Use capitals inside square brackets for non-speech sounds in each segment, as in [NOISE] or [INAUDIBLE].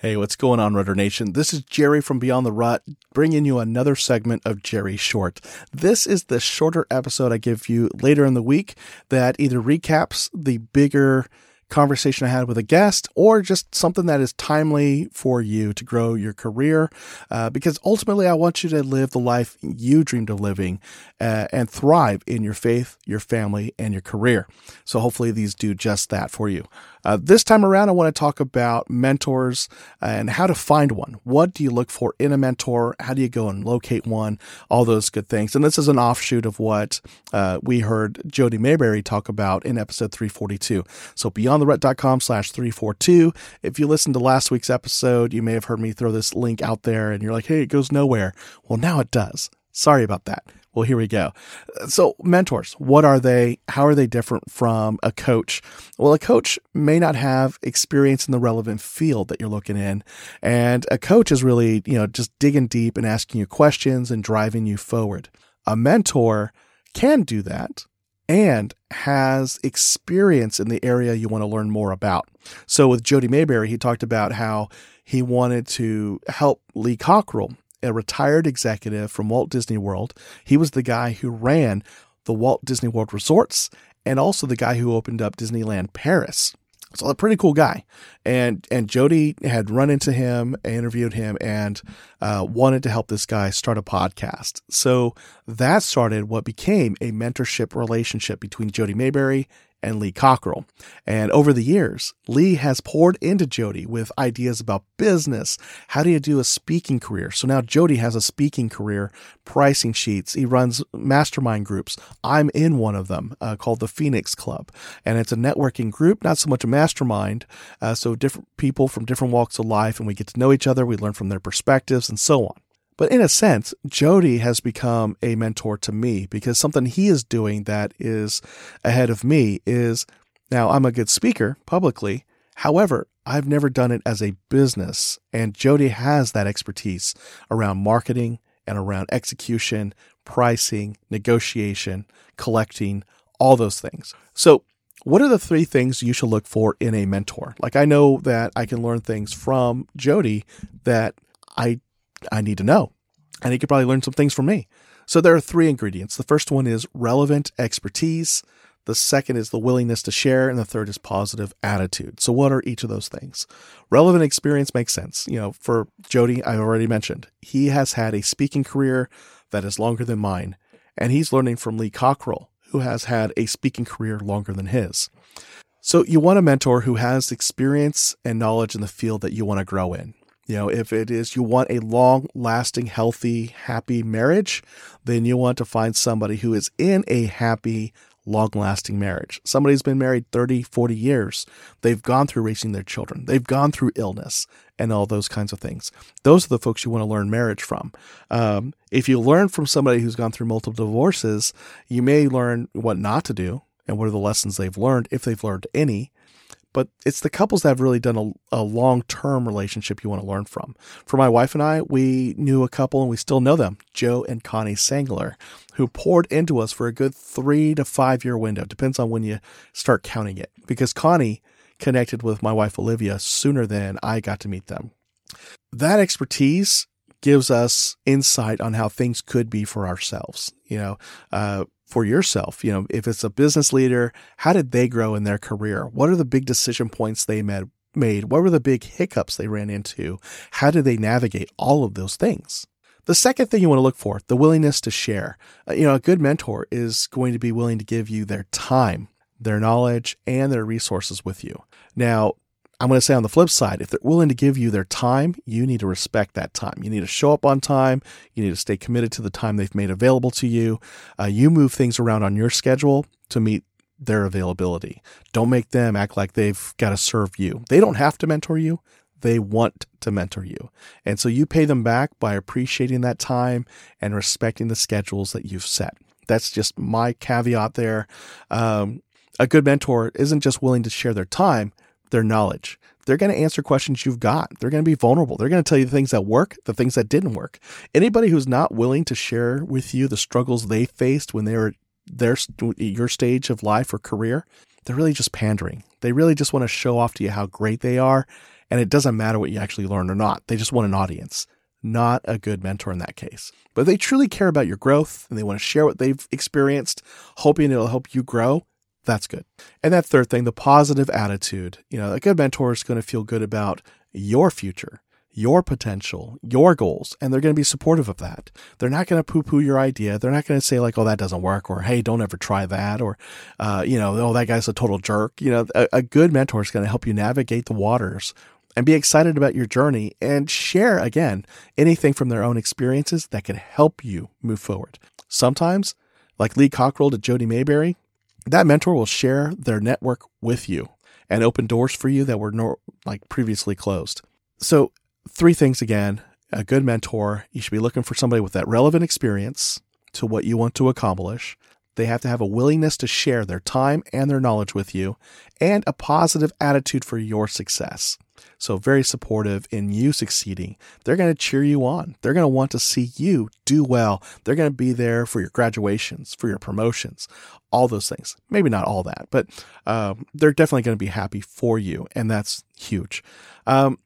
Hey, what's going on, Rudder Nation? This is Jerry from Beyond the Rut, bringing you another segment of Jerry Short. This is the shorter episode I give you later in the week that either recaps the bigger conversation I had with a guest or just something that is timely for you to grow your career. Uh, because ultimately, I want you to live the life you dreamed of living uh, and thrive in your faith, your family, and your career. So hopefully, these do just that for you. Uh, this time around, I want to talk about mentors and how to find one. What do you look for in a mentor? How do you go and locate one? All those good things. And this is an offshoot of what uh, we heard Jody Mayberry talk about in episode 342. So beyondtherut.com slash 342. If you listened to last week's episode, you may have heard me throw this link out there and you're like, hey, it goes nowhere. Well, now it does. Sorry about that. Well, here we go. So, mentors, what are they? How are they different from a coach? Well, a coach may not have experience in the relevant field that you're looking in. And a coach is really, you know, just digging deep and asking you questions and driving you forward. A mentor can do that and has experience in the area you want to learn more about. So with Jody Mayberry, he talked about how he wanted to help Lee Cockrell a retired executive from Walt Disney World. He was the guy who ran the Walt Disney World resorts and also the guy who opened up Disneyland Paris. So a pretty cool guy, and and Jody had run into him, interviewed him, and uh, wanted to help this guy start a podcast. So that started what became a mentorship relationship between Jody Mayberry and Lee Cockrell. And over the years, Lee has poured into Jody with ideas about business. How do you do a speaking career? So now Jody has a speaking career, pricing sheets. He runs mastermind groups. I'm in one of them uh, called the Phoenix Club. And it's a networking group, not so much a mastermind. Uh, so different people from different walks of life, and we get to know each other. We learn from their perspectives and so on. But in a sense, Jody has become a mentor to me because something he is doing that is ahead of me is now I'm a good speaker publicly. However, I've never done it as a business. And Jody has that expertise around marketing and around execution, pricing, negotiation, collecting, all those things. So what are the three things you should look for in a mentor? Like I know that I can learn things from Jody that I I need to know. And he could probably learn some things from me. So there are three ingredients. The first one is relevant expertise. The second is the willingness to share. And the third is positive attitude. So what are each of those things? Relevant experience makes sense. You know, for Jody, I already mentioned, he has had a speaking career that is longer than mine. And he's learning from Lee Cockrell, who has had a speaking career longer than his. So you want a mentor who has experience and knowledge in the field that you want to grow in. You know, if it is you want a long lasting, healthy, happy marriage, then you want to find somebody who is in a happy, long lasting marriage. Somebody who's been married 30, 40 years. They've gone through raising their children. They've gone through illness and all those kinds of things. Those are the folks you want to learn marriage from. Um, if you learn from somebody who's gone through multiple divorces, you may learn what not to do and what are the lessons they've learned, if they've learned any but it's the couples that have really done a, a long term relationship you want to learn from. For my wife and I, we knew a couple and we still know them, Joe and Connie Sangler, who poured into us for a good three to five year window. Depends on when you start counting it, because Connie connected with my wife Olivia sooner than I got to meet them. That expertise gives us insight on how things could be for ourselves. You know, uh, for yourself. You know, if it's a business leader, how did they grow in their career? What are the big decision points they made? Made? What were the big hiccups they ran into? How did they navigate all of those things? The second thing you want to look for, the willingness to share. Uh, you know, a good mentor is going to be willing to give you their time, their knowledge, and their resources with you. Now, I'm going to say on the flip side, if they're willing to give you their time, you need to respect that time. You need to show up on time. You need to stay committed to the time they've made available to you. Uh, you move things around on your schedule to meet their availability. Don't make them act like they've got to serve you. They don't have to mentor you. They want to mentor you. And so you pay them back by appreciating that time and respecting the schedules that you've set. That's just my caveat there. Um, A good mentor isn't just willing to share their time, their knowledge. They're going to answer questions you've got. They're going to be vulnerable. They're going to tell you the things that work, the things that didn't work. Anybody who's not willing to share with you the struggles they faced when they were their your stage of life or career, they're really just pandering. They really just want to show off to you how great they are, and it doesn't matter what you actually learn or not. They just want an audience. Not a good mentor in that case. But they truly care about your growth and they want to share what they've experienced, hoping it'll help you grow. That's good. And that third thing, the positive attitude. You know, a good mentor is going to feel good about your future your potential, your goals, and they're going to be supportive of that. They're not going to poo poo your idea. They're not going to say, like, oh, that doesn't work, or hey, don't ever try that, or, uh, you know, oh, that guy's a total jerk. You know, a, a good mentor is going to help you navigate the waters and be excited about your journey and share, again, anything from their own experiences that could help you move forward. Sometimes, like Lee Cockrell to Jody Mayberry, that mentor will share their network with you and open doors for you that were no, like previously closed. So three things again a good mentor, you should be looking for somebody with that relevant experience to what you want to accomplish. They have to have a willingness to share their time and their knowledge with you and a positive attitude for your success. So, very supportive in you succeeding. They're going to cheer you on. They're going to want to see you do well. They're going to be there for your graduations, for your promotions, all those things. Maybe not all that, but um, they're definitely going to be happy for you. And that's huge. Um,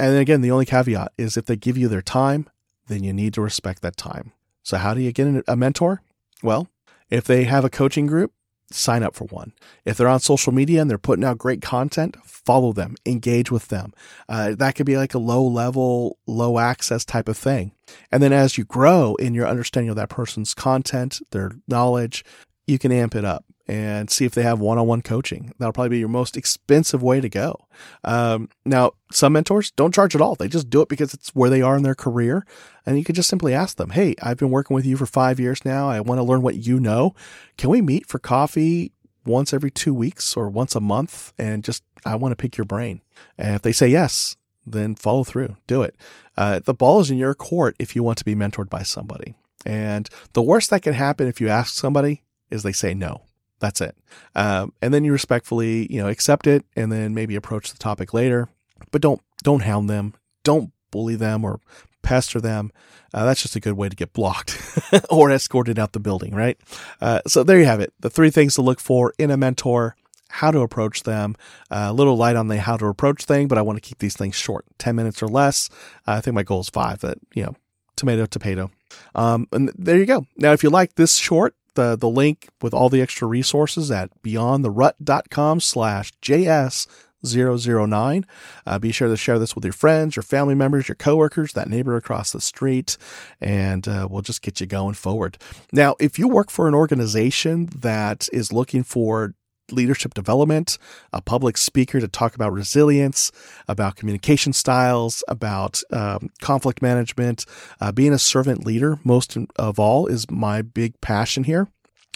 and again, the only caveat is if they give you their time, then you need to respect that time. So, how do you get a mentor? Well, if they have a coaching group, sign up for one. If they're on social media and they're putting out great content, follow them, engage with them. Uh, that could be like a low level, low access type of thing. And then as you grow in your understanding of that person's content, their knowledge, you can amp it up and see if they have one-on-one coaching. That'll probably be your most expensive way to go. Um, now, some mentors don't charge at all. They just do it because it's where they are in their career. And you could just simply ask them, Hey, I've been working with you for five years now. I want to learn what you know. Can we meet for coffee once every two weeks or once a month? And just, I want to pick your brain. And if they say yes, then follow through, do it. Uh, the ball is in your court if you want to be mentored by somebody. And the worst that can happen if you ask somebody is they say no. That's it. Um, and then you respectfully, you know, accept it and then maybe approach the topic later, but don't, don't hound them. Don't bully them or pester them. Uh, that's just a good way to get blocked [LAUGHS] or escorted out the building, right? Uh, so there you have it. The three things to look for in a mentor, how to approach them. Uh, a little light on the how to approach thing, but I want to keep these things short, 10 minutes or less. I think my goal is five, but you know, tomato, tomato. Um, and there you go. Now, if you like this short, the, the link with all the extra resources at beyondtherut.com slash JS 009. Uh, be sure to share this with your friends, your family members, your coworkers, that neighbor across the street, and uh, we'll just get you going forward. Now, if you work for an organization that is looking for leadership development, a public speaker to talk about resilience, about communication styles, about um, conflict management. Uh, being a servant leader, most of all, is my big passion here,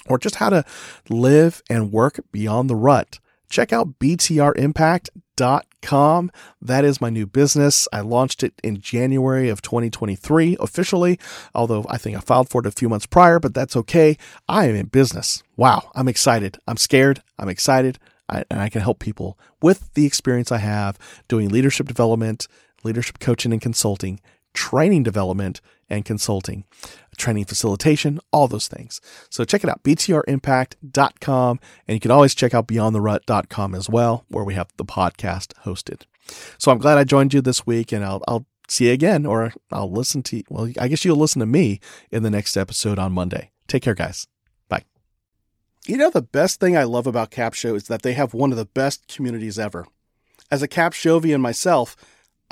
or just how to live and work beyond the rut. Check out btrimpact.com. That is my new business. I launched it in January of 2023 officially, although I think I filed for it a few months prior, but that's okay. I am in business. Wow, I'm excited. I'm scared. I'm excited. I, and I can help people with the experience I have doing leadership development, leadership coaching and consulting, training development, and consulting, training facilitation, all those things. So check it out, btrimpact.com. And you can always check out beyondtherut.com as well, where we have the podcast hosted. So I'm glad I joined you this week, and I'll, I'll see you again, or I'll listen to, you. well, I guess you'll listen to me in the next episode on Monday. Take care, guys. Bye. You know, the best thing I love about Capsho is that they have one of the best communities ever. As a Capshovian myself,